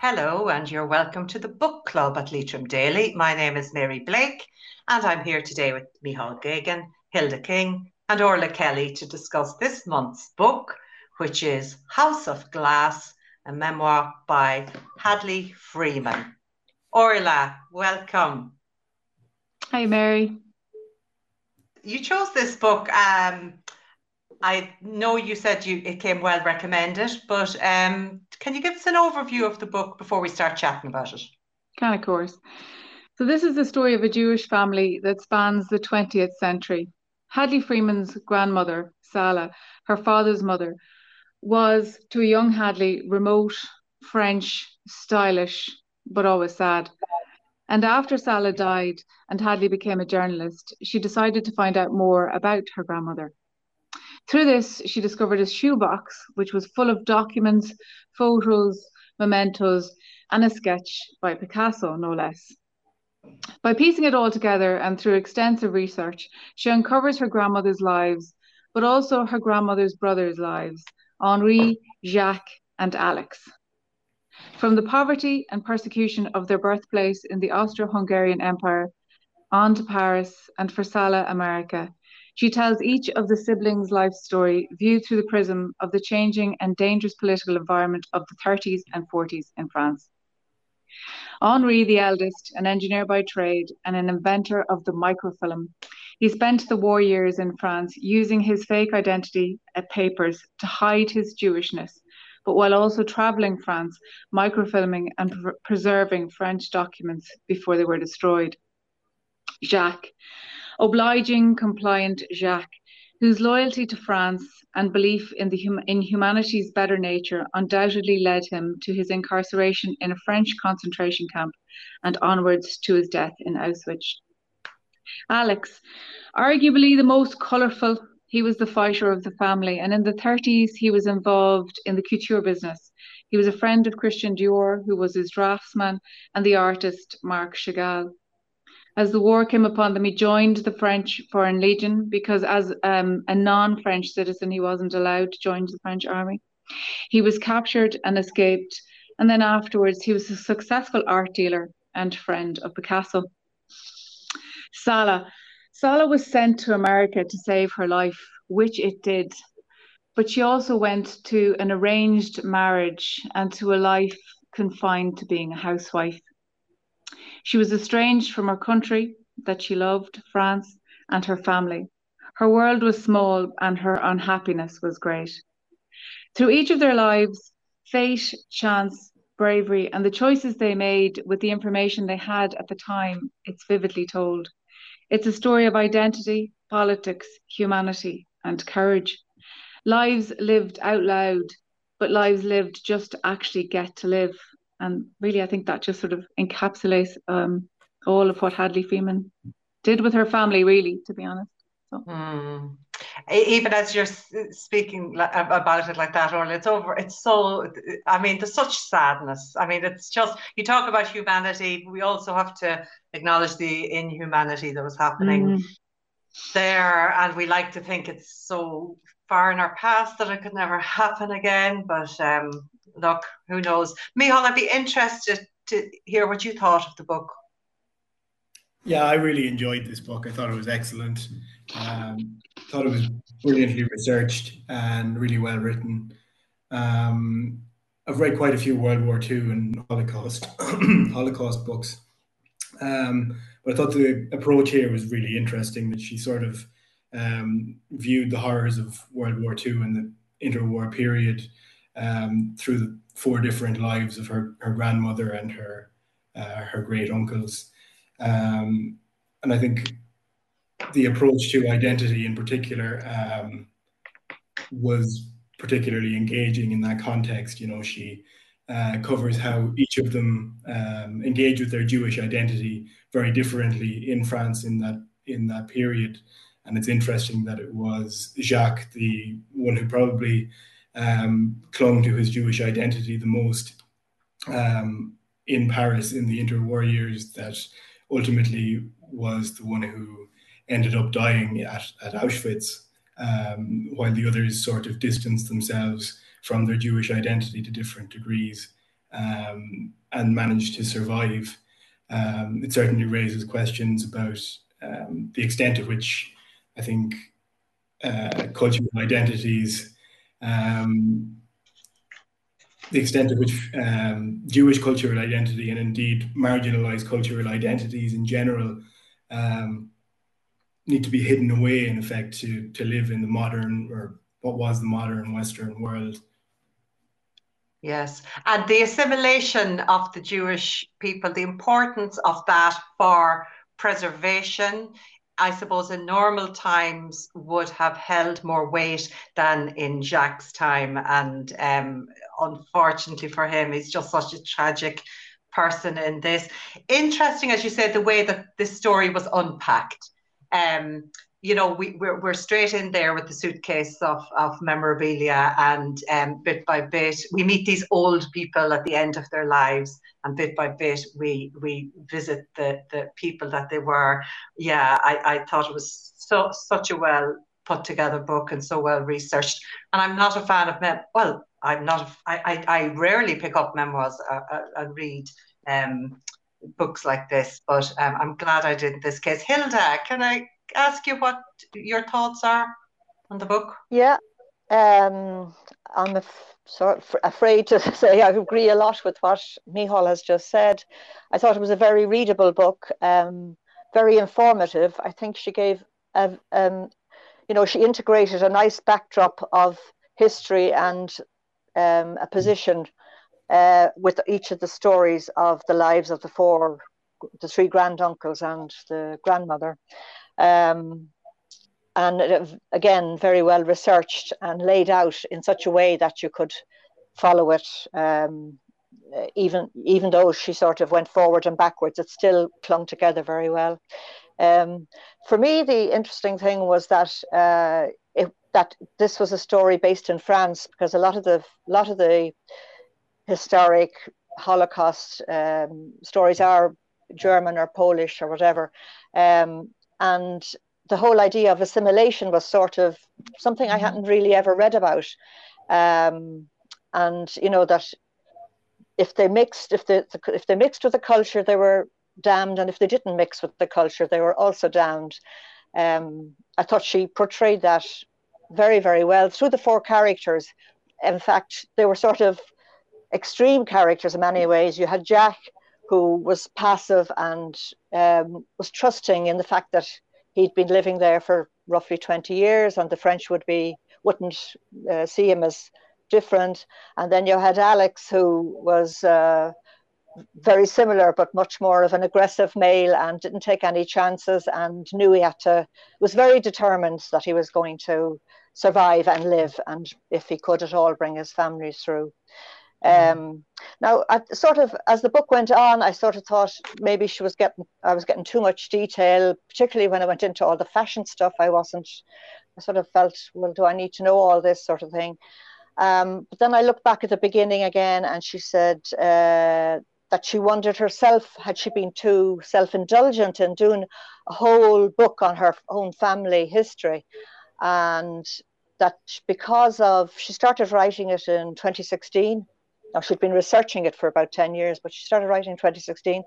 Hello, and you're welcome to the book club at Leitrim Daily. My name is Mary Blake, and I'm here today with Micheál Geoghegan, Hilda King, and Orla Kelly to discuss this month's book, which is House of Glass, a memoir by Hadley Freeman. Orla, welcome. Hi, Mary. You chose this book. Um, I know you said you it came well recommended, but um, can you give us an overview of the book before we start chatting about it? Can of course. So this is the story of a Jewish family that spans the 20th century. Hadley Freeman's grandmother, Sala, her father's mother, was to a young Hadley remote, French, stylish, but always sad. And after Sala died and Hadley became a journalist, she decided to find out more about her grandmother. Through this, she discovered a shoebox which was full of documents, photos, mementos, and a sketch by Picasso, no less. By piecing it all together and through extensive research, she uncovers her grandmother's lives, but also her grandmother's brothers' lives Henri, Jacques, and Alex. From the poverty and persecution of their birthplace in the Austro Hungarian Empire on to Paris and for Sala, America, she tells each of the siblings' life story viewed through the prism of the changing and dangerous political environment of the 30s and 40s in France. Henri, the eldest, an engineer by trade and an inventor of the microfilm, he spent the war years in France using his fake identity at papers to hide his Jewishness, but while also traveling France, microfilming and pre- preserving French documents before they were destroyed. Jacques, obliging, compliant Jacques, whose loyalty to France and belief in, the hum- in humanity's better nature undoubtedly led him to his incarceration in a French concentration camp and onwards to his death in Auschwitz. Alex, arguably the most colourful, he was the fighter of the family, and in the 30s he was involved in the couture business. He was a friend of Christian Dior, who was his draftsman, and the artist Marc Chagall as the war came upon them, he joined the French Foreign Legion because, as um, a non French citizen, he wasn't allowed to join the French army. He was captured and escaped. And then afterwards, he was a successful art dealer and friend of Picasso. Sala. Sala was sent to America to save her life, which it did. But she also went to an arranged marriage and to a life confined to being a housewife. She was estranged from her country that she loved, France, and her family. Her world was small and her unhappiness was great. Through each of their lives, fate, chance, bravery, and the choices they made with the information they had at the time, it's vividly told. It's a story of identity, politics, humanity, and courage. Lives lived out loud, but lives lived just to actually get to live and really, I think that just sort of encapsulates um, all of what Hadley Freeman did with her family, really, to be honest. So. Mm. Even as you're speaking about it like that, or it's over. It's so. I mean, there's such sadness. I mean, it's just you talk about humanity. We also have to acknowledge the inhumanity that was happening mm. there, and we like to think it's so far in our past that it could never happen again. But um, look, who knows? Micheál, I'd be interested to hear what you thought of the book. Yeah, I really enjoyed this book. I thought it was excellent. Um, thought it was brilliantly researched and really well written. Um, I've read quite a few World War II and Holocaust Holocaust books, um, but I thought the approach here was really interesting. That she sort of um, viewed the horrors of World War II and the interwar period um, through the four different lives of her, her grandmother and her uh, her great uncles. Um, and I think the approach to identity in particular um, was particularly engaging in that context. You know, she uh, covers how each of them um, engage with their Jewish identity very differently in France in that in that period. And it's interesting that it was Jacques, the one who probably um, clung to his Jewish identity the most um, in Paris in the interwar years that ultimately was the one who ended up dying at, at Auschwitz, um, while the others sort of distanced themselves from their Jewish identity to different degrees. um, and managed to survive. Um, it certainly raises questions about um, the extent to which I think uh, cultural identities, um, the extent to which um, Jewish cultural identity and indeed marginalized cultural identities in general um, need to be hidden away, in effect, to, to live in the modern or what was the modern Western world. Yes, and the assimilation of the Jewish people, the importance of that for preservation, I suppose in normal times would have held more weight than in Jacques' time. And um, unfortunately for him, he's just such a tragic person in this. Interesting, as you said, the way that this story was unpacked. Um, you know, we, we're, we're straight in there with the suitcase of, of memorabilia, and um, bit by bit, we meet these old people at the end of their lives, and bit by bit, we we visit the, the people that they were. Yeah, I, I thought it was so such a well put together book and so well researched. And I'm not a fan of mem. Well, I'm not. I, I, I rarely pick up memoirs uh, uh, and read um, books like this, but um, I'm glad I did in this case. Hilda, can I ask you what your thoughts are on the book? Yeah, um, I'm af- sort of afraid to say I agree a lot with what Micheál has just said. I thought it was a very readable book, um, very informative. I think she gave, a, um, you know, she integrated a nice backdrop of history and um, a position uh, with each of the stories of the lives of the four, the three granduncles and the grandmother. Um, and again, very well researched and laid out in such a way that you could follow it. Um, even even though she sort of went forward and backwards, it still clung together very well. Um, for me, the interesting thing was that uh, it, that this was a story based in France because a lot of the lot of the historic Holocaust um, stories are German or Polish or whatever. Um, and the whole idea of assimilation was sort of something I mm-hmm. hadn't really ever read about. Um, and you know that if they mixed, if they if they mixed with the culture, they were damned, and if they didn't mix with the culture, they were also damned. Um, I thought she portrayed that very, very well through the four characters. In fact, they were sort of extreme characters in many ways. You had Jacques, who was passive and um, was trusting in the fact that he'd been living there for roughly 20 years and the French would be wouldn't uh, see him as different. And then you had Alex, who was uh, very similar, but much more of an aggressive male and didn't take any chances and knew he had to, was very determined that he was going to survive and live and if he could at all bring his family through. Mm-hmm. Um, now, I sort of as the book went on, I sort of thought maybe she was getting, I was getting too much detail, particularly when I went into all the fashion stuff. I wasn't, I sort of felt, well, do I need to know all this sort of thing? Um, but then I looked back at the beginning again, and she said uh, that she wondered herself had she been too self-indulgent in doing a whole book on her own family history, and that because of she started writing it in 2016 now, she'd been researching it for about 10 years, but she started writing in 2016.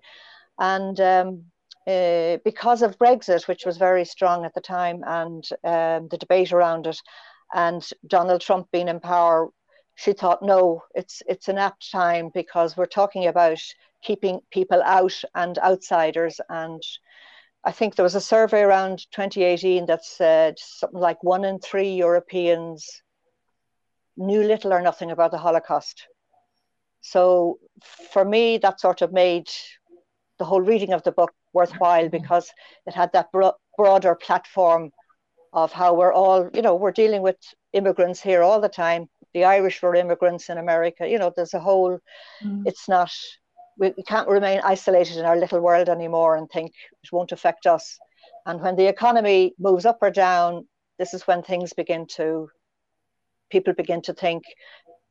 And um, uh, because of Brexit, which was very strong at the time, and um, the debate around it, and Donald Trump being in power, she thought, no, it's it's an apt time because we're talking about keeping people out and outsiders. And I think there was a survey around 2018 that said something like one in three Europeans knew little or nothing about the Holocaust. So for me, that sort of made the whole reading of the book worthwhile mm-hmm. because it had that bro- broader platform of how we're all, you know, we're dealing with immigrants here all the time. The Irish were immigrants in America. You know, there's a whole, mm. it's not, we, we can't remain isolated in our little world anymore and think it won't affect us. And when the economy moves up or down, this is when things begin to, people begin to think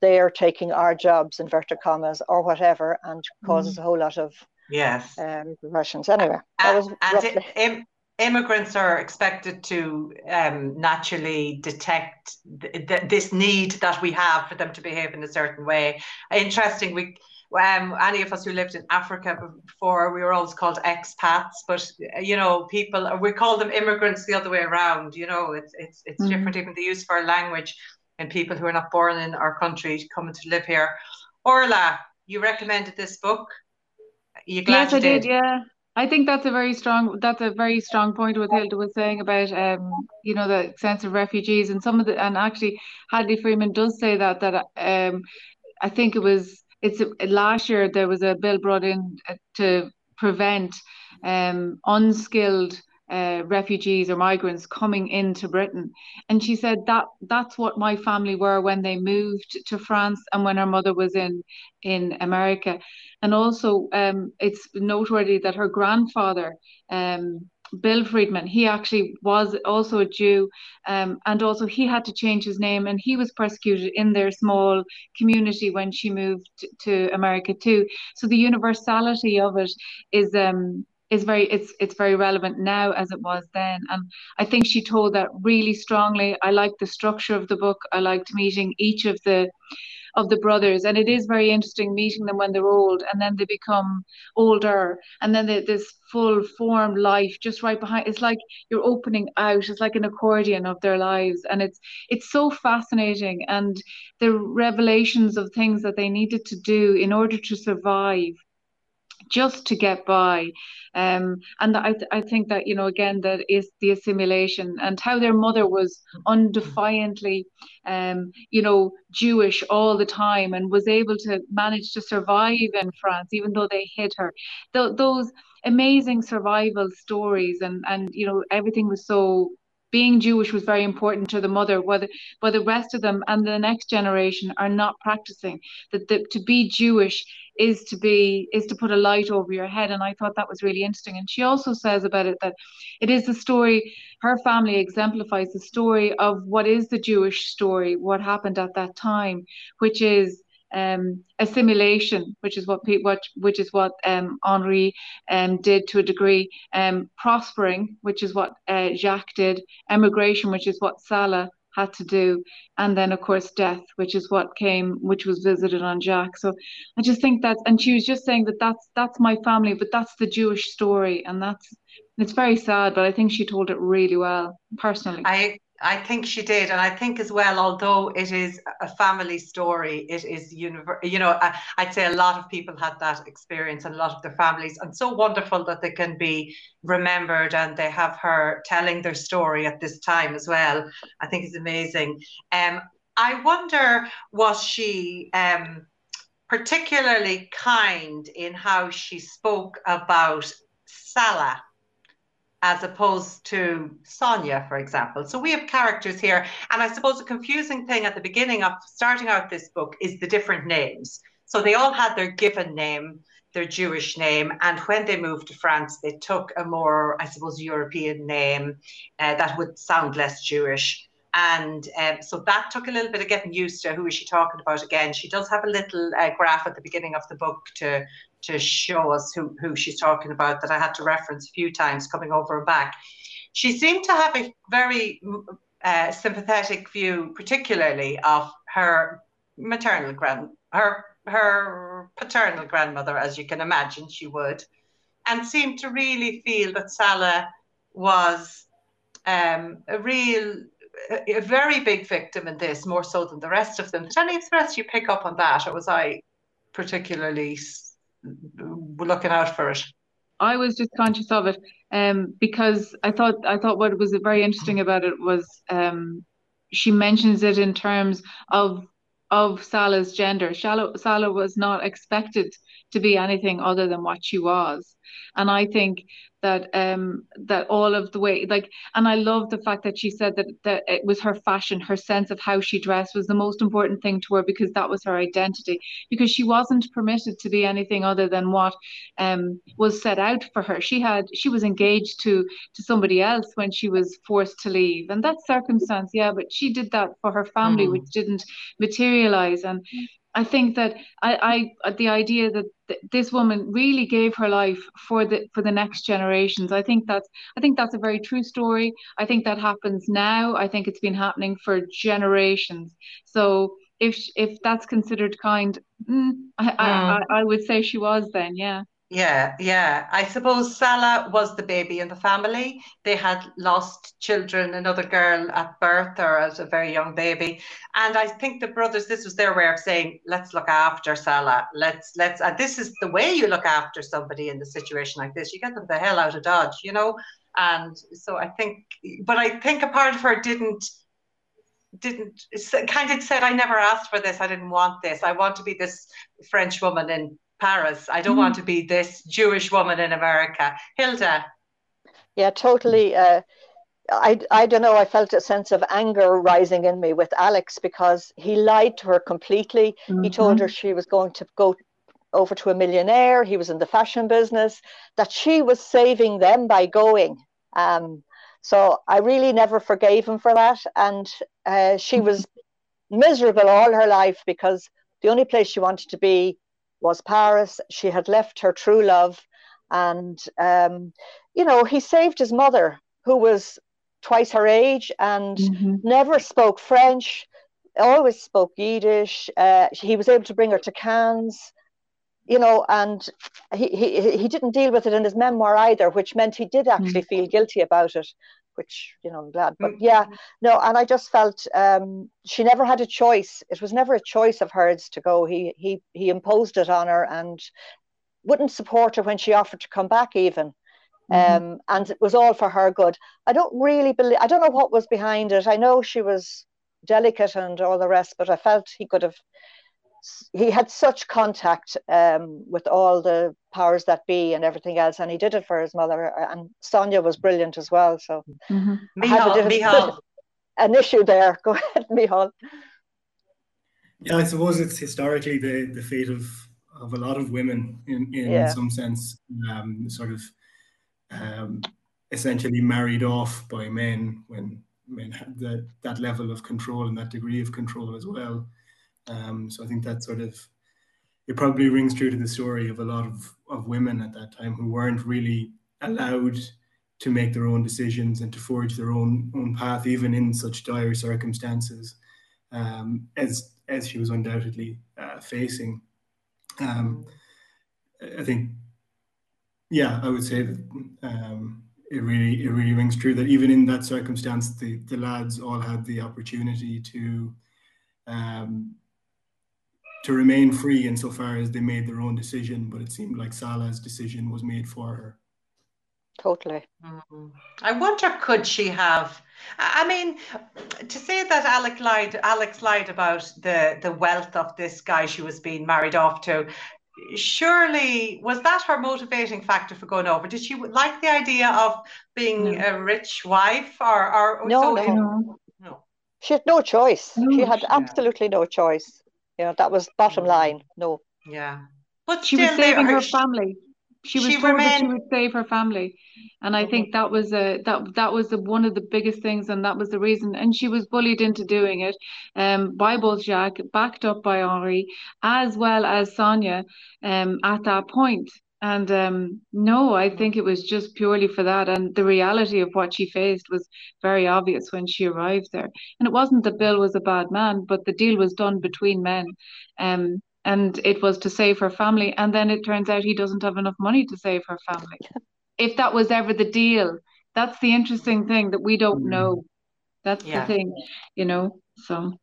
they are taking our jobs, inverted commas, or whatever, and causes mm. a whole lot of yes um, repercussions. Anyway, that was and it, immigrants are expected to um, naturally detect th- th- this need that we have for them to behave in a certain way. Interesting, we um, any of us who lived in Africa before, we were always called expats, but you know, people we call them immigrants the other way around. You know, it's it's it's mm-hmm. different even the use of our language and people who are not born in our country coming to live here. Orla, you recommended this book. You glad yes, I did? did. Yeah, I think that's a very strong that's a very strong point what Hilda was saying about um you know the sense of refugees and some of the and actually Hadley Freeman does say that that um I think it was it's last year there was a bill brought in uh, to prevent um unskilled uh, refugees or migrants coming into Britain. And she said that that's what my family were when they moved to France and when her mother was in in America. And also, um, it's noteworthy that her grandfather, um, Bill Friedman, he actually was also a Jew, um, and also he had to change his name, and he was persecuted in their small community when she moved to America too. So the universality of it is um, is very it's it's very relevant now as it was then. And i think she told that really strongly. I liked the structure of the book. I liked meeting each of the of the brothers. And it is very interesting meeting them when they're old and then they become older. And then they, this full formed life just right behind it's like you're opening out. It's like an accordion of their lives. And it's it's so fascinating. And the revelations of things that they needed to do in order to survive just to get by. Um, and I, I think that, you know, again, that is the assimilation and how their mother was undefiantly, um, you know, Jewish all the time and was able to manage to survive in France, even though they hid her. Th- those amazing survival stories and, and, you know, everything was so being Jewish was very important to the mother, whether but the rest of them and the next generation are not practicing. That, that to be Jewish is to be is to put a light over your head. And I thought that was really interesting. And she also says about it that it is the story, her family exemplifies the story of what is the Jewish story, what happened at that time, which is um, assimilation, which is what what which is what um, Henri um, did to a degree, um, prospering, which is what uh, Jacques did, emigration, which is what Sala had to do, and then of course death, which is what came, which was visited on Jacques. So I just think that, and she was just saying that that's that's my family, but that's the Jewish story, and that's it's very sad, but I think she told it really well personally. I I think she did, and I think as well, although it is a family story, it is You know, I, would say a lot of people had that experience, and a lot of their families, and so wonderful that they can be remembered, and they have her telling their story at this time as well. I think it's amazing. Um, I wonder was she um, particularly kind in how she spoke about Sala as opposed to Sonia, for example. So we have characters here. And I suppose the confusing thing at the beginning of starting out this book is the different names. So they all had their given name, their Jewish name. And when they moved to France, they took a more, I suppose, European name uh, that would sound less Jewish. And um, so that took a little bit of getting used to. Who is she talking about again? She does have a little uh, graph at the beginning of the book to to show us who, who she's talking about that I had to reference a few times coming over and back. She seemed to have a very uh, sympathetic view, particularly of her maternal grand, her her paternal grandmother, as you can imagine, she would, and seemed to really feel that Sala was um, a real, a very big victim in this, more so than the rest of them. Did any of the rest you pick up on that, or was I particularly looking out for it. I was just conscious of it um, because I thought I thought what was very interesting about it was um, she mentions it in terms of of Sala's gender. Sala, Sala was not expected to be anything other than what she was, and I think that um that all of the way like and I love the fact that she said that that it was her fashion her sense of how she dressed was the most important thing to her because that was her identity. Because she wasn't permitted to be anything other than what um was set out for her. She had she was engaged to to somebody else when she was forced to leave. And that circumstance yeah but she did that for her family mm. which didn't materialize. And I think that I, I the idea that th- this woman really gave her life for the for the next generations. I think that's I think that's a very true story. I think that happens now. I think it's been happening for generations. So if if that's considered kind, mm, I, mm. I I would say she was then. Yeah. Yeah, yeah. I suppose Sala was the baby in the family. They had lost children, another girl at birth or as a very young baby. And I think the brothers, this was their way of saying, let's look after Sala. Let's, let's, and this is the way you look after somebody in the situation like this. You get them the hell out of Dodge, you know? And so I think, but I think a part of her didn't, didn't kind of said, I never asked for this. I didn't want this. I want to be this French woman in Paris. I don't mm. want to be this Jewish woman in America. Hilda. Yeah, totally. Uh, I, I don't know. I felt a sense of anger rising in me with Alex because he lied to her completely. Mm-hmm. He told her she was going to go over to a millionaire. He was in the fashion business, that she was saving them by going. Um, so I really never forgave him for that. And uh, she was miserable all her life because the only place she wanted to be was Paris. She had left her true love. And, um, you know, he saved his mother, who was twice her age and mm-hmm. never spoke French, always spoke Yiddish. Uh, he was able to bring her to Cannes, you know, and he, he, he didn't deal with it in his memoir either, which meant he did actually mm-hmm. feel guilty about it which you know I'm glad. But mm-hmm. yeah, no, and I just felt um, she never had a choice. It was never a choice of hers to go. He he he imposed it on her and wouldn't support her when she offered to come back even. Mm-hmm. Um, and it was all for her good. I don't really believe. I don't know what was behind it. I know she was delicate and all the rest, but I felt he could have he had such contact um, with all the powers that be and everything else, and he did it for his mother. And Sonia was brilliant as well. So mm-hmm. Micheál, Micheál. an issue there. Go ahead, Micheál. Yeah, I suppose it's historically the, the fate of, of a lot of women in, in yeah. some sense, um, sort of um, essentially married off by men when men had the, that level of control and that degree of control as well. Um, so I think that sort of it probably rings true to the story of a lot of, of women at that time who weren't really allowed to make their own decisions and to forge their own own path, even in such dire circumstances um, as as she was undoubtedly uh, facing. Um, I think, yeah, I would say that um, it really it really rings true that even in that circumstance, the the lads all had the opportunity to um, to remain free insofar as they made their own decision, but it seemed like Sala's decision was made for her. Totally. Mm-hmm. I wonder, could she have? I mean, to say that Alex lied, Alex lied about the the wealth of this guy she was being married off to. Surely, was that her motivating factor for going over? Did she like the idea of being no. a rich wife, or, or no, so no, no, She had no choice. No, she had absolutely no choice. You know, that was bottom mm. line. No. Yeah. But she was saving her, her family. She was she told remained... that she would save her family, and I think that was a that that was the, one of the biggest things, and that was the reason. And she was bullied into doing it, um, by both Jacques, backed up by Henri, as well as Sonia, um, at that point. And um, no, I think it was just purely for that. And the reality of what she faced was very obvious when she arrived there. And it wasn't that Bill was a bad man, but the deal was done between men. Um, and it was to save her family. And then it turns out he doesn't have enough money to save her family. If that was ever the deal, that's the interesting thing that we don't mm. know. That's yeah. the thing, you know. So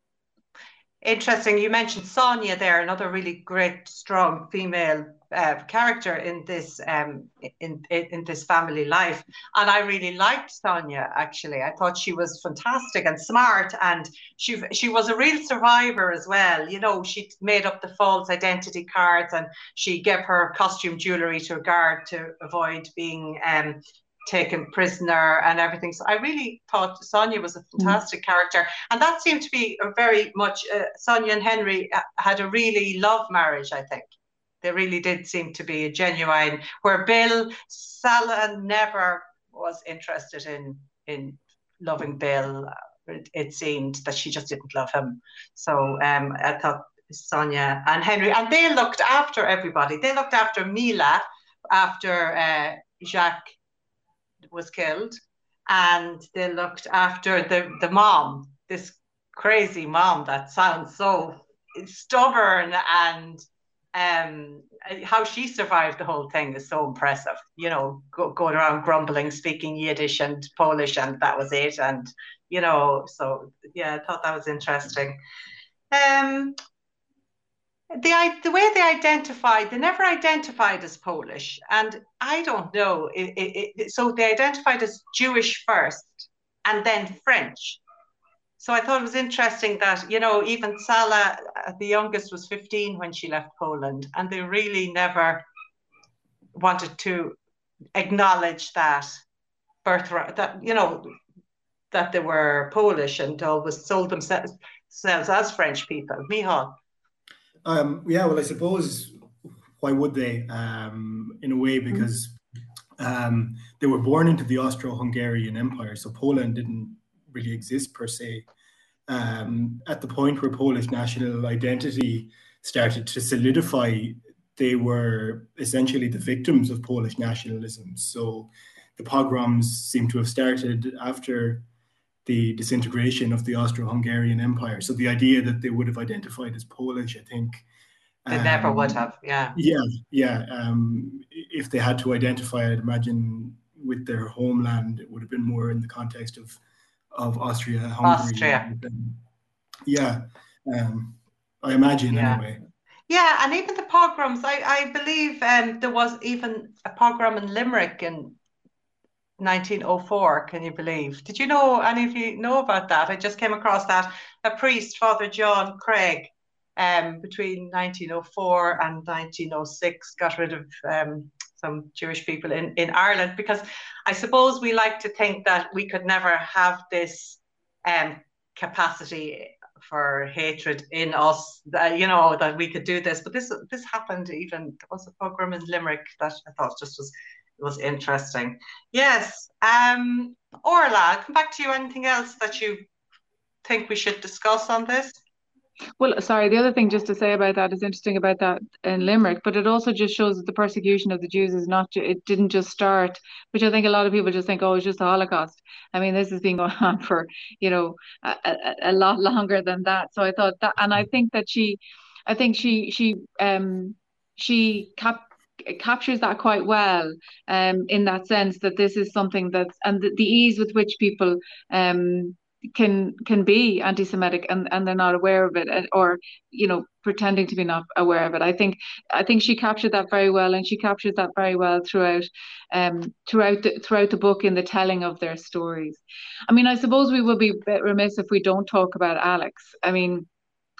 interesting. You mentioned Sonia there, another really great, strong female uh, character in this um, in, in, in this family life, and I really liked Sonia. Actually, I thought she was fantastic and smart, and she she was a real survivor as well. You know, she made up the false identity cards, and she gave her costume jewelry to a guard to avoid being um, taken prisoner and everything. So I really thought Sonia was a mm. fantastic mm. character, and that seemed to be a very much uh, Sonia and Henry uh, had a really love marriage. I think they really did seem to be a genuine. Where Bill Sala never was interested in in loving Bill. It, it seemed that she just didn't love him. So um, I thought Sonia and Henry, and they looked after everybody. They looked after Mila after uh, Jacques was killed, and they looked after the the mom, this crazy mom that sounds so stubborn and um, how she survived the whole thing is so impressive. You know, go, going around grumbling, speaking Yiddish and Polish, and that was it. And you know, so yeah, I thought that was interesting. Um, the the way they identified, they never identified as Polish, and I don't know. It, it, it, so they identified as Jewish first, and then French. So I thought it was interesting that you know even Sala, uh, the youngest, was fifteen when she left Poland, and they really never wanted to acknowledge that birthright. That you know that they were Polish and always sold themselves as French people. Micheál. Um, yeah, well, I suppose why would they? Um, in a way, because um, they were born into the Austro-Hungarian Empire, so Poland didn't really exist per se. Um, at the point where Polish national identity started to solidify, they were essentially the victims of Polish nationalism. So the pogroms seem to have started after the disintegration of the Austro-Hungarian Empire. So the idea that they would have identified as Polish, I think, they um, never would um, have. Yeah. Yeah, yeah. Um, if they had to identify, I'd imagine with their homeland, it would have been more in the context of of Austria, Hungary. Austria. yeah. Um, I imagine yeah. anyway. Yeah, and even the pogroms. I, I believe um, there was even a pogrom in Limerick in 1904 can you believe did you know any of you know about that i just came across that a priest father john creagh um, between 1904 and 1906 got rid of um, some jewish people in, in ireland because i suppose we like to think that we could never have this um, capacity for hatred in us that you know that we could do this but this this happened even there was a pogrom in limerick that i thought just was was interesting. Yes. Um, Orla, come back to you. Anything else that you think we should discuss on this? Well, sorry, the other thing just to say about that is interesting about that in Limerick, but it also just shows that the persecution of the Jews is not, it didn't just start, which I think a lot of people just think, oh, it's just the Holocaust. I mean, this has been going on for, you know, a, a, a lot longer than that. So I thought that, and I think that she, I think she, she, um, she kept captures that quite well um, in that sense that this is something that's and the, the ease with which people um, can can be anti-Semitic and, and they're not aware of it or you know pretending to be not aware of it. I think I think she captured that very well and she captured that very well throughout um throughout the throughout the book in the telling of their stories. I mean I suppose we would be remiss if we don't talk about Alex. I mean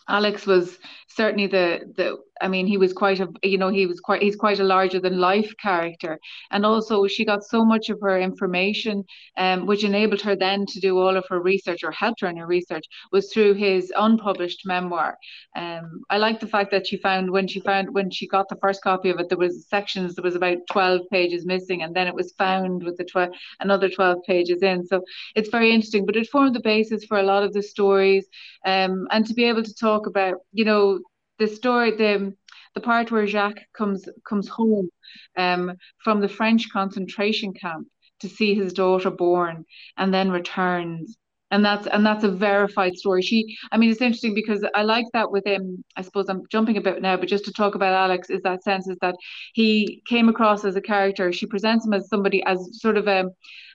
Alex was certainly the the I mean he was quite a you know he was quite he's quite a larger than life character. And also she got so much of her information um which enabled her then to do all of her research or helped her in her research was through his unpublished memoir. Um I like the fact that she found when she found when she got the first copy of it there was sections there was about 12 pages missing and then it was found with the 12 another 12 pages in. So it's very interesting but it formed the basis for a lot of the stories um and to be able to talk about you know the story, the the part where Jacques comes comes home um, from the French concentration camp to see his daughter born, and then returns, and that's and that's a verified story. She, I mean, it's interesting because I like that with him. I suppose I'm jumping a bit now, but just to talk about Alex, is that sense is that he came across as a character. She presents him as somebody as sort of a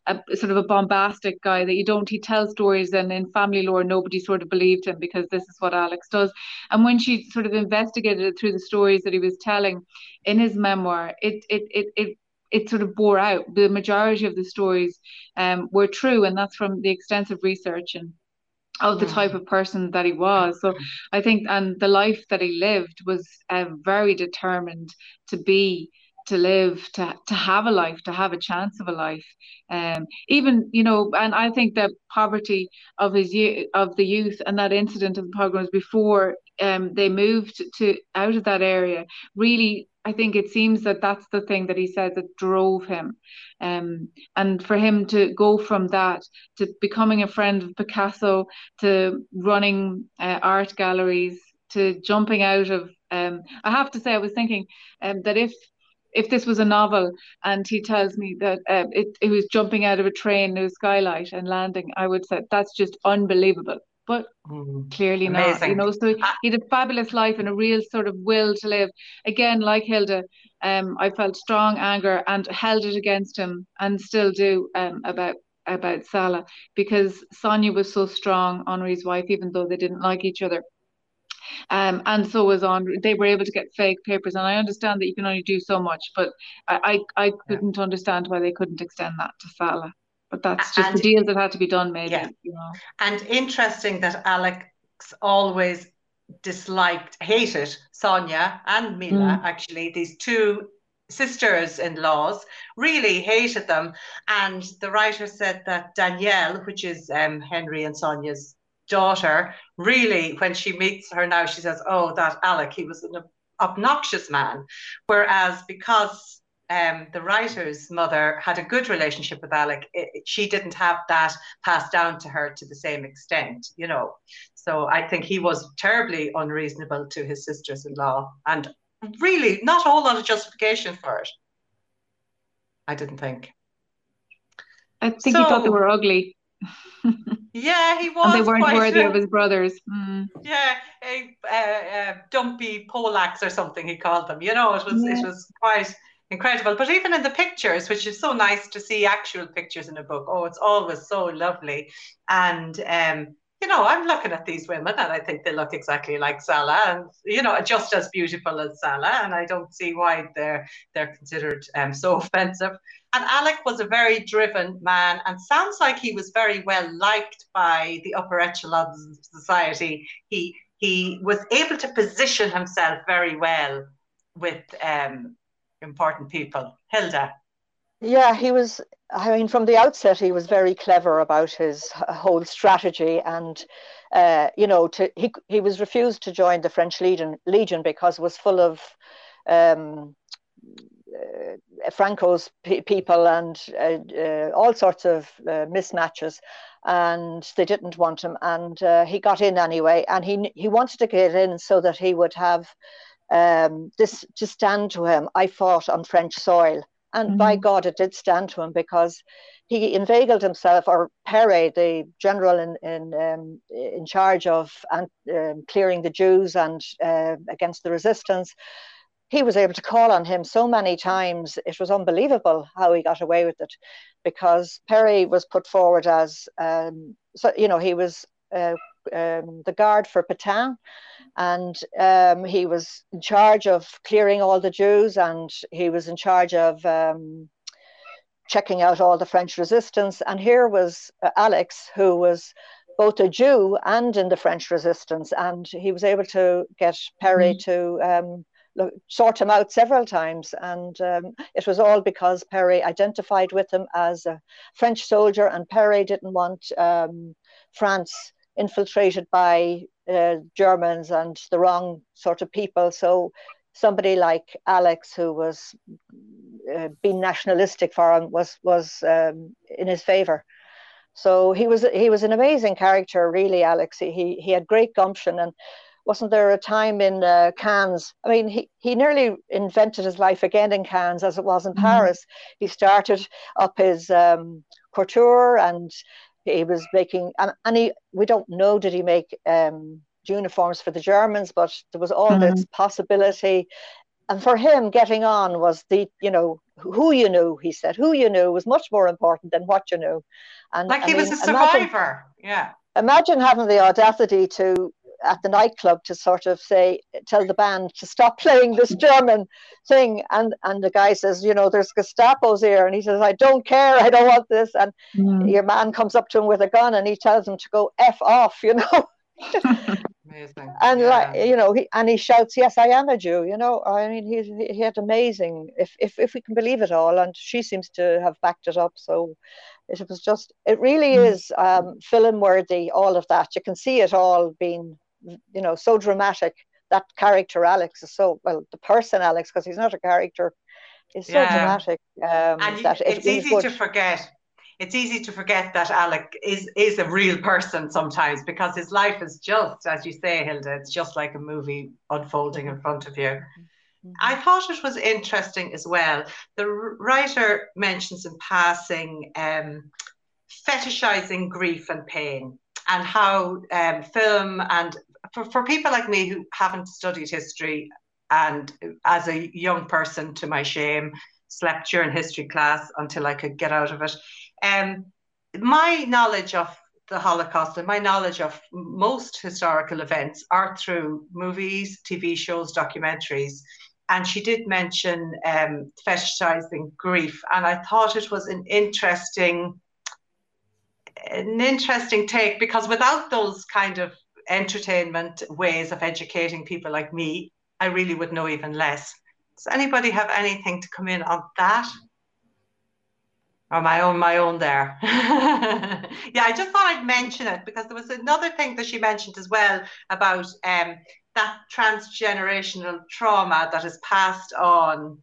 a sort of a bombastic guy that you don't he tells stories and in family lore nobody sort of believed him because this is what Alex does. And when she sort of investigated it through the stories that he was telling in his memoir it it it, it it sort of bore out. The majority of the stories um, were true and that's from the extensive research and of the type of person that he was. So i think and the life that he lived was uh, very determined to be to live to to have a life to have a chance of a life um even you know and i think that poverty of his of the youth and that incident of the pogroms before um they moved to out of that area really I think it seems that that's the thing that he said that drove him. Um, and for him to go from that to becoming a friend of Picasso to running uh, art galleries to jumping out of. Um, I have to say, I was thinking um, that if if this was a novel and he tells me that um, it, it was jumping out of a train a skylight and landing, I would say that's just unbelievable. But mm, clearly amazing. not, you know. So ah. he had a fabulous life and a real sort of will to live. Again, like Hilda, um, I felt strong anger and held it against him, and still do um, about about Sala because Sonia was so strong, Henri's wife, even though they didn't like each other. Um, and so was on. They were able to get fake papers, and I understand that you can only do so much, but I I, I couldn't yeah. understand why they couldn't extend that to Sala. But that's just and, the deals that had to be done, maybe. Yeah. You know. And interesting that Alex always disliked, hated Sonia and Mila. Mm. Actually, these two sisters in laws really hated them. And the writer said that Danielle, which is um, Henry and Sonia's daughter, really, when she meets her now, she says, Oh, that Alec, he was an obnoxious man. Whereas because um, the writer's mother had a good relationship with Alec, it, she didn't have that passed down to her to the same extent, you know. So I think he was terribly unreasonable to his sisters in law and really not a whole lot of justification for it. I didn't think. I think so, he thought they were ugly. Yeah, he was. And they weren't worthy of his brothers. Mm. Yeah, a, uh, dumpy Polacks or something he called them. You know, it was yeah. it was quite incredible. But even in the pictures, which is so nice to see actual pictures in a book. Oh, it's always so lovely. And um, you know, I'm looking at these women and I think they look exactly like Sala and, you know, just as beautiful as Sala. And I don't see why they're they're considered um, so offensive. And Alec was a very driven man and sounds like he was very well liked by the upper echelons of society. He he was able to position himself very well with um, important people. Hilda. Yeah, he was I mean, from the outset, he was very clever about his whole strategy, and uh, you know, to, he he was refused to join the French Legion Legion because it was full of um, Franco's pe- people and uh, uh all sorts of uh, mismatches, and they didn't want him, and uh, he got in anyway, and he he wanted to get in so that he would have um, this to stand to him. I fought on French soil and mm-hmm. by God, it did stand to him because he inveigled himself, or Pere, the general in in, um, in charge of um, clearing the Jews and uh, against the resistance, he was able to call on him so many times. It was unbelievable how he got away with it, because Perry was put forward as, um, so you know, he was uh, um, the guard for Pétain, and um, he was in charge of clearing all the Jews, and he was in charge of um, checking out all the French resistance. And here was uh, Alex, who was both a Jew and in the French resistance, and he was able to get Perry mm-hmm. to um, sort him out several times. And um, it was all because Pere identified with him as a French soldier, and Pere didn't want um, France infiltrated by uh, Germans and the wrong sort of people. So somebody like Alex, who was uh, being nationalistic for him, was was um, in his favour. So he was he was an amazing character, really, Alex. He he had great gumption and. Wasn't there a time in uh, Cannes? I mean, he, he nearly invented his life again in Cannes as it was in mm-hmm. Paris. He started up his um, couture and he was making and, and he we don't know did he make um, uniforms for the Germans, but there was all mm-hmm. this possibility. And for him, getting on was the, you know, who you knew, he said, who you knew was much more important than what you knew. And like he I mean, was a survivor. Imagine, yeah. Imagine having the audacity to at the nightclub to sort of say tell the band to stop playing this German thing. And and the guy says you know there's Gestapo's here. And he says I don't care. I don't want this. And mm. your man comes up to him with a gun and he tells him to go f off you know? Amazing. And yeah. like you know he and he shouts yes I am a Jew you know? I mean he he had amazing if if if we can believe it all. And she seems to have backed it up. So it was just it really mm. is um, film worthy all of that. You can see it all being you know, so dramatic. That character Alex is so well, the person Alex, because he's not a character, is so yeah. dramatic. Um, and that it's it easy to forget. it's easy to forget that Alec is is a real person sometimes because his life is just, as you say, Hilda, it's just like a movie unfolding in front of you. Mm-hmm. I thought it was interesting as well. The writer mentions in passing um, fetishizing grief and pain and how um, film and for, for people like me who haven't studied history and as a young person to my shame slept during history class until I could get out of it um, my knowledge of the Holocaust and my knowledge of most historical events are through movies, TV shows, documentaries. And she did mention um, fetishizing grief, and I thought it was an interesting, an interesting take because without those kind of entertainment ways of educating people like me, I really would know even less. Does anybody have anything to come in on that? or my own my own there yeah i just thought i'd mention it because there was another thing that she mentioned as well about um, that transgenerational trauma that is passed on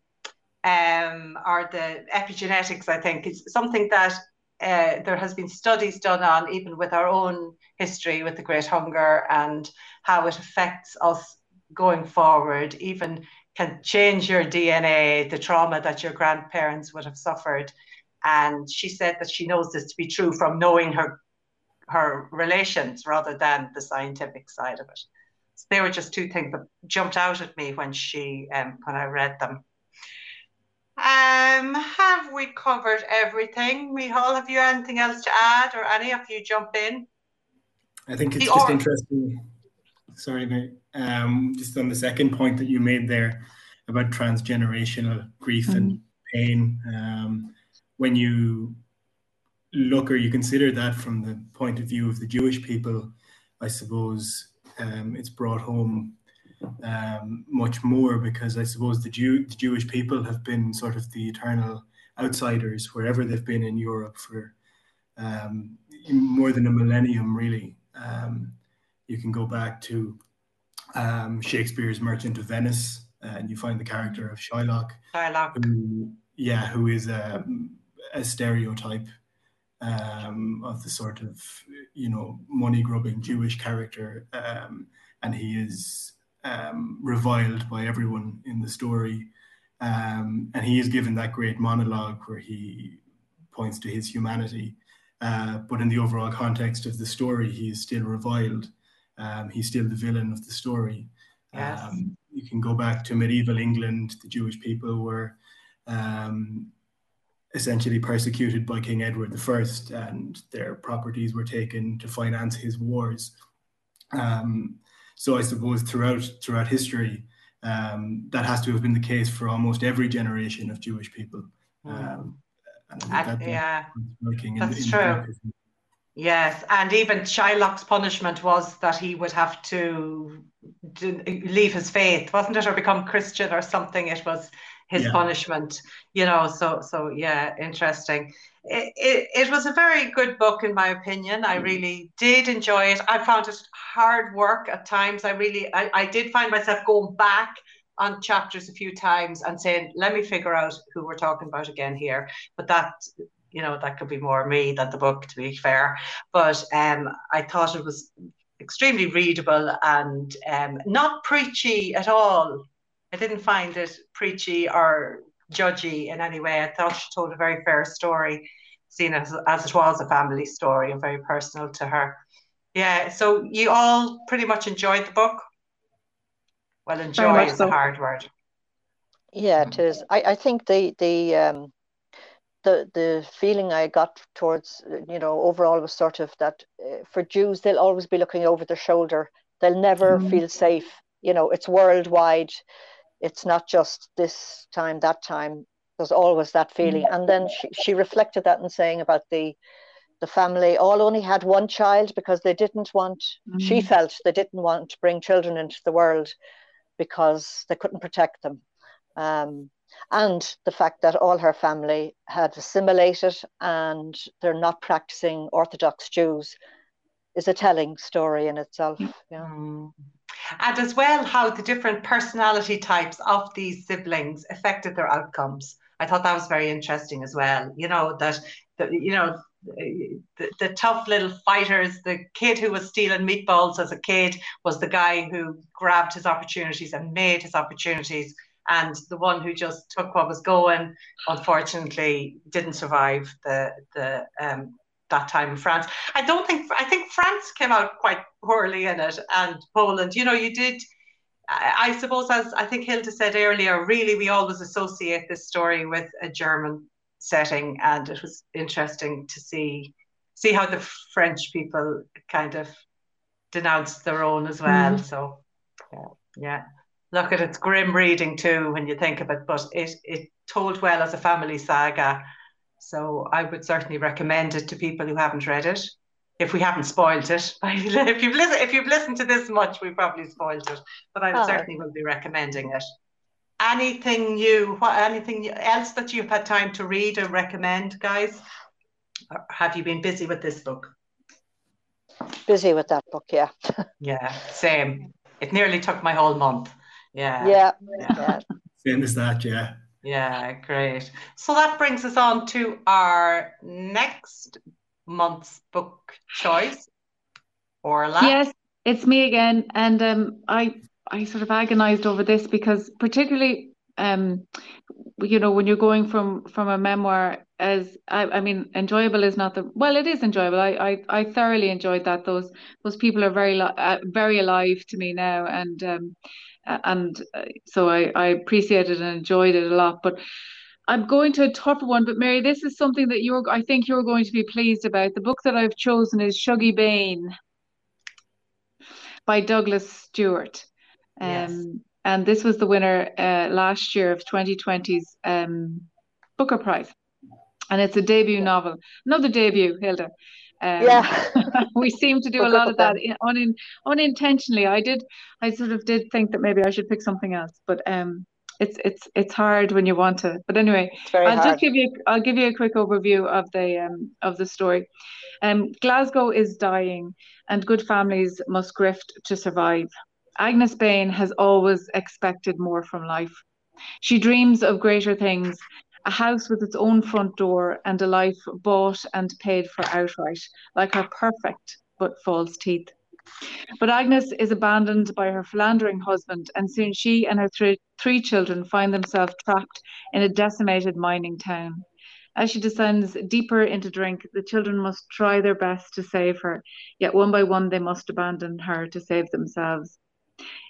um, or the epigenetics i think is something that uh, there has been studies done on even with our own history with the great hunger and how it affects us going forward even can change your dna the trauma that your grandparents would have suffered and she said that she knows this to be true from knowing her her relations rather than the scientific side of it. So they were just two things that jumped out at me when she um, when I read them. Um, have we covered everything? Micheál, have you anything else to add, or any of you jump in? I think it's just interesting. Sorry, mate. Um, just on the second point that you made there about transgenerational grief mm-hmm. and pain. Um, when you look or you consider that from the point of view of the Jewish people, I suppose um, it's brought home um, much more because I suppose the, Jew, the Jewish people have been sort of the eternal outsiders wherever they've been in Europe for um, more than a millennium, really. Um, you can go back to um, Shakespeare's Merchant of Venice, and you find the character of Shylock. Shylock. Who, yeah, who is a a stereotype um, of the sort of you know money grubbing Jewish character, um, and he is um, reviled by everyone in the story. Um, and he is given that great monologue where he points to his humanity, uh, but in the overall context of the story, he is still reviled. Um, he's still the villain of the story. Yes. Um, you can go back to medieval England. The Jewish people were um, essentially persecuted by King Edward I, and their properties were taken to finance his wars. Um, so I suppose throughout throughout history, um, that has to have been the case for almost every generation of Jewish people. Hmm. Yeah, that's in, true. Yes, and even Shylock's punishment was that he would have to leave his faith, wasn't it, or become Christian or something? It was his yeah. punishment you know so so yeah interesting it, it, it, was a very good book in my opinion i mm. really did enjoy it i found it hard work at times i really I, I did find myself going back on chapters a few times and saying let me figure out who we're talking about again here but that you know that could be more me than the book to be fair but um i thought it was extremely readable and um, not preachy at all I didn't find it preachy or judgy in any way. I thought she told a very fair story, seen as, as it was a family story and very personal to her. Yeah, so you all pretty much enjoyed the book. Well, enjoy is so. a hard word. Yeah, it is. I, I think the the um the the feeling I got towards you know overall was sort of that uh, for Jews they'll always be looking over their shoulder. They'll never mm. feel safe. You know, it's worldwide it's not just this time, that time. There's always that feeling. And then she, she reflected that in saying about the the family all only had one child because they didn't want mm-hmm. she felt they didn't want to bring children into the world because they couldn't protect them um, and the fact that all her family had assimilated and they're not practicing orthodox jews is a telling story in itself yeah mm and as well how the different personality types of these siblings affected their outcomes. I thought that was very interesting as well. You know that, that you know the, the tough little fighters. The kid who was stealing meatballs as a kid was the guy who grabbed his opportunities and made his opportunities. And the one who just took what was going, unfortunately, didn't survive the the um, that time in France. I don't think I think France came out quite poorly in it, and Poland. You know, you did. I, suppose, as I think Hilda said earlier, really we always associate this story with a German setting, and it was interesting to see see how the French people kind of denounced their own as well. Mm. So yeah, yeah. Look at it's grim reading too when you think of it, but it it told well as a family saga. So I would certainly recommend it to people who haven't read it. If we haven't spoiled it, if you've listened, if you've listened to this much, we probably spoiled it. But I oh. certainly will be recommending it anything new what anything else that you've had time to read or recommend guys? Or have you been busy with this book? Busy with that book yeah. Yeah same. It nearly took my whole month. Yeah. Yeah, yeah. same as that yeah. Yeah great. So that brings us on to our next month's book choice. Orla. yes it's me again and um i I sort of agonized over this because particularly um you know when you're going from from a memoir as I, I mean enjoyable is not the well it is enjoyable I I, I thoroughly enjoyed that those those people are very uh, very alive to me now and um and uh, so I I appreciated and enjoyed it a lot but I'm going to a tougher one, but Mary, this is something that you're, I think you're going to be pleased about. The book that I've chosen is Shuggie Bain by Douglas Stuart. Um, yes. And this was the winner uh, last year of 2020's um, Booker Prize. And it's a debut novel. Another debut, Hilda. Um, yeah, we seem to do a lot of that un, unintentionally. I did, I sort of did think that maybe I should pick something else, but um, it's it's it's hard when you want to. But anyway, I'll hard. just give you I'll give you a quick overview of the um of the story. Um, Glasgow is dying, and good families must grift to survive. Agnes Bain has always expected more from life. She dreams of greater things, a house with its own front door and a life bought and paid for outright, like her perfect but false teeth. But Agnes is abandoned by her philandering husband, and soon she and her three, three children find themselves trapped in a decimated mining town. As she descends deeper into drink, the children must try their best to save her, yet one by one they must abandon her to save themselves.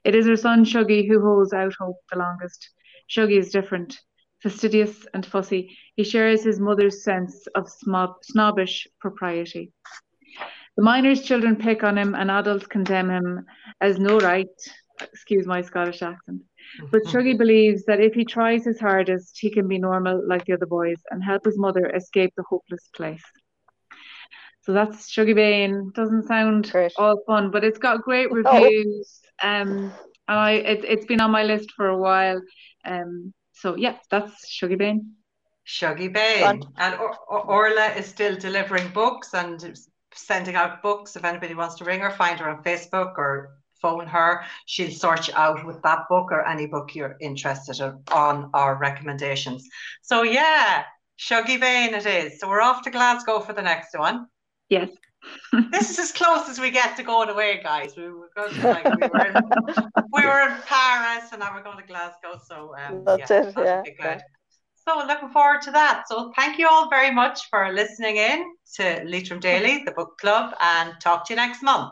It is her son Shuggie who holds out hope the longest. Shuggie is different, fastidious and fussy. He shares his mother's sense of snobbish propriety. The miners' children pick on him, and adults condemn him as no right. Excuse my Scottish accent. But Shuggie believes that if he tries his hardest, he can be normal like the other boys and help his mother escape the hopeless place. So that's Shuggie Bain. Doesn't sound great. all fun, but it's got great oh. reviews. Um, and I it, it's been on my list for a while. Um, so yeah, that's Shuggie Bain. Shuggie Bain. And or- or- Orla is still delivering books and sending out books. If anybody wants to ring her, find her on Facebook or phone her. She'll sort you out with that book or any book you're interested in on our recommendations. So yeah, Shuggie Bain it is. So we're off to Glasgow for the next one. Yes this is as close as we get to going away, guys. We were going to, like we were in, we were in Paris and now we're going to Glasgow. So um, that's yeah, it. Yeah. Good. So looking forward to that. So thank you all very much for listening in to Leitrim Daily, the book club, and talk to you next month.